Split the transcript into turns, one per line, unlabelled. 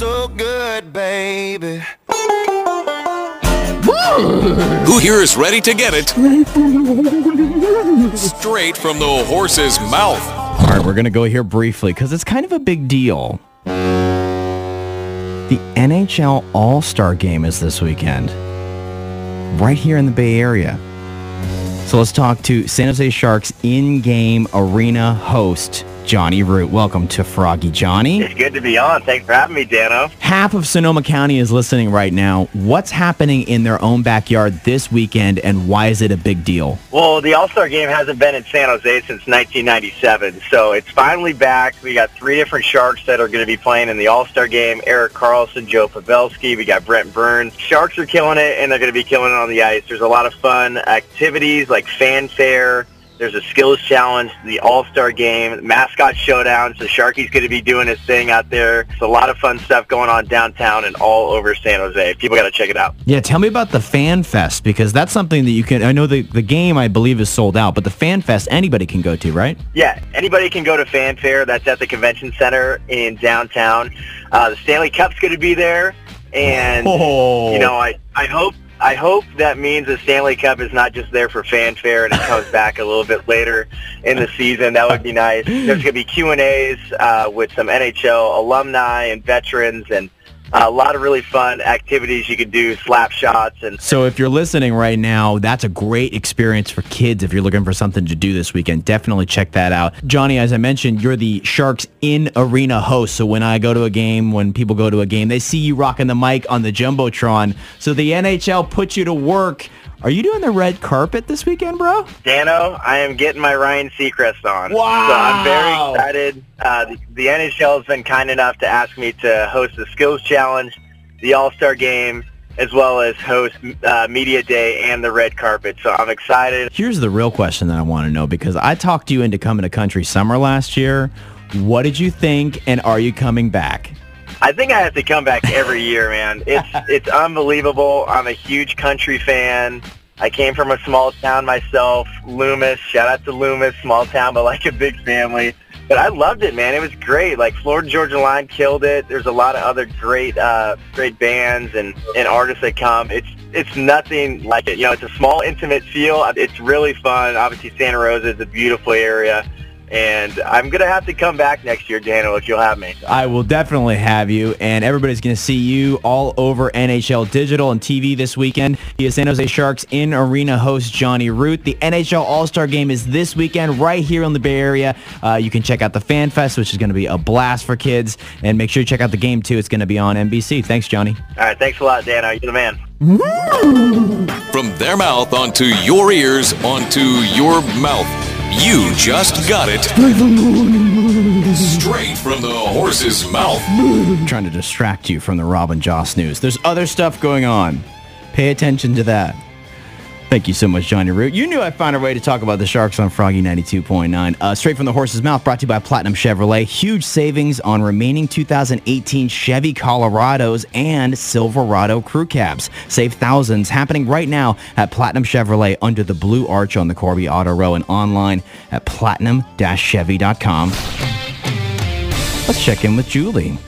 so good, baby.
Who here is ready to get it? Straight from the horse's mouth.
All right, we're going to go here briefly because it's kind of a big deal. The NHL All Star Game is this weekend, right here in the Bay Area. So let's talk to San Jose Sharks in game arena host, Johnny Root. Welcome to Froggy Johnny.
It's good to be on. Thanks for having me, Dano.
Half of Sonoma County is listening right now. What's happening in their own backyard this weekend and why is it a big deal?
Well, the All-Star Game hasn't been in San Jose since 1997, so it's finally back. We got three different Sharks that are going to be playing in the All-Star Game. Erik Karlsson, Joe Pavelski, we got Brent Burns. Sharks are killing it, and they're going to be killing it on the ice. There's a lot of fun activities like fanfare, there's a skills challenge, the All-Star game, mascot showdown. So Sharky's going to be doing his thing out there. It's a lot of fun stuff going on downtown and all over San Jose. People got to check it out.
Yeah, tell me about the Fan Fest because that's something that you can. I know the the game I believe is sold out, but the Fan Fest anybody can go to, right?
Yeah, anybody can go to Fanfare. That's at the convention center in downtown. Uh, the Stanley Cup's going to be there, and
Oh.
you know, I I hope. I hope that means the Stanley Cup is not just there for fanfare and it comes back a little bit later in the season. That would be nice. There's going to be Q and A's uh, with some NHL alumni and veterans, and a lot of really fun activities you can do, slap shots, and
So if you're listening right now, that's a great experience for kids if you're looking for something to do this weekend. Definitely check that out. Johnny, as I mentioned, you're the Sharks in arena host. So when I go to a game, when people go to a game, they see you rocking the mic on the Jumbotron. So the NHL puts you to work. Are you doing the red carpet this weekend, bro?
Dano, I am getting my Ryan Seacrest on.
Wow.
So I'm very excited. Uh, the, the NHL has been kind enough to ask me to host the Skills Challenge, the All-Star Game, as well as host uh, Media Day and the red carpet. So I'm excited.
Here's the real question that I want to know because I talked you into coming to Country Summer last year. What did you think and are you coming back?
I think I have to come back every year, man. It's it's unbelievable. I'm a huge country fan. I came from a small town myself, Loomis. Shout out to Loomis, small town, but like a big family. But I loved it, man. It was great. Like Florida Georgia Line killed it. There's a lot of other great, uh, great bands and, and artists that come. It's it's nothing like it. You know, it's a small, intimate feel. It's really fun. Obviously, Santa Rosa is a beautiful area, and I'm gonna have to come back next year, Daniel, if you'll have me.
I will definitely have you, and everybody's going to see you all over NHL Digital and TV this weekend. He is San Jose Sharks in arena host Johnny Root. The NHL All-Star Game is this weekend right here in the Bay Area. Uh, you can check out the Fan Fest, which is going to be a blast for kids, and make sure you check out the game too. It's going to be on NBC. Thanks, Johnny.
All right, thanks a lot, Dano. You're the man.
From their mouth onto your ears onto your mouth. You just got it. Straight from the horse's mouth.
trying to distract you from the Robin Joss news. There's other stuff going on. Pay attention to that. Thank you so much, Johnny Root. You knew I'd find a way to talk about the Sharks on Froggy 92.9. Uh, straight from the horse's mouth, brought to you by Platinum Chevrolet. Huge savings on remaining 2018 Chevy Colorados and Silverado crew cabs. Save thousands happening right now at Platinum Chevrolet under the blue arch on the Corby Auto Row and online at platinum-chevy.com. Let's check in with Julie.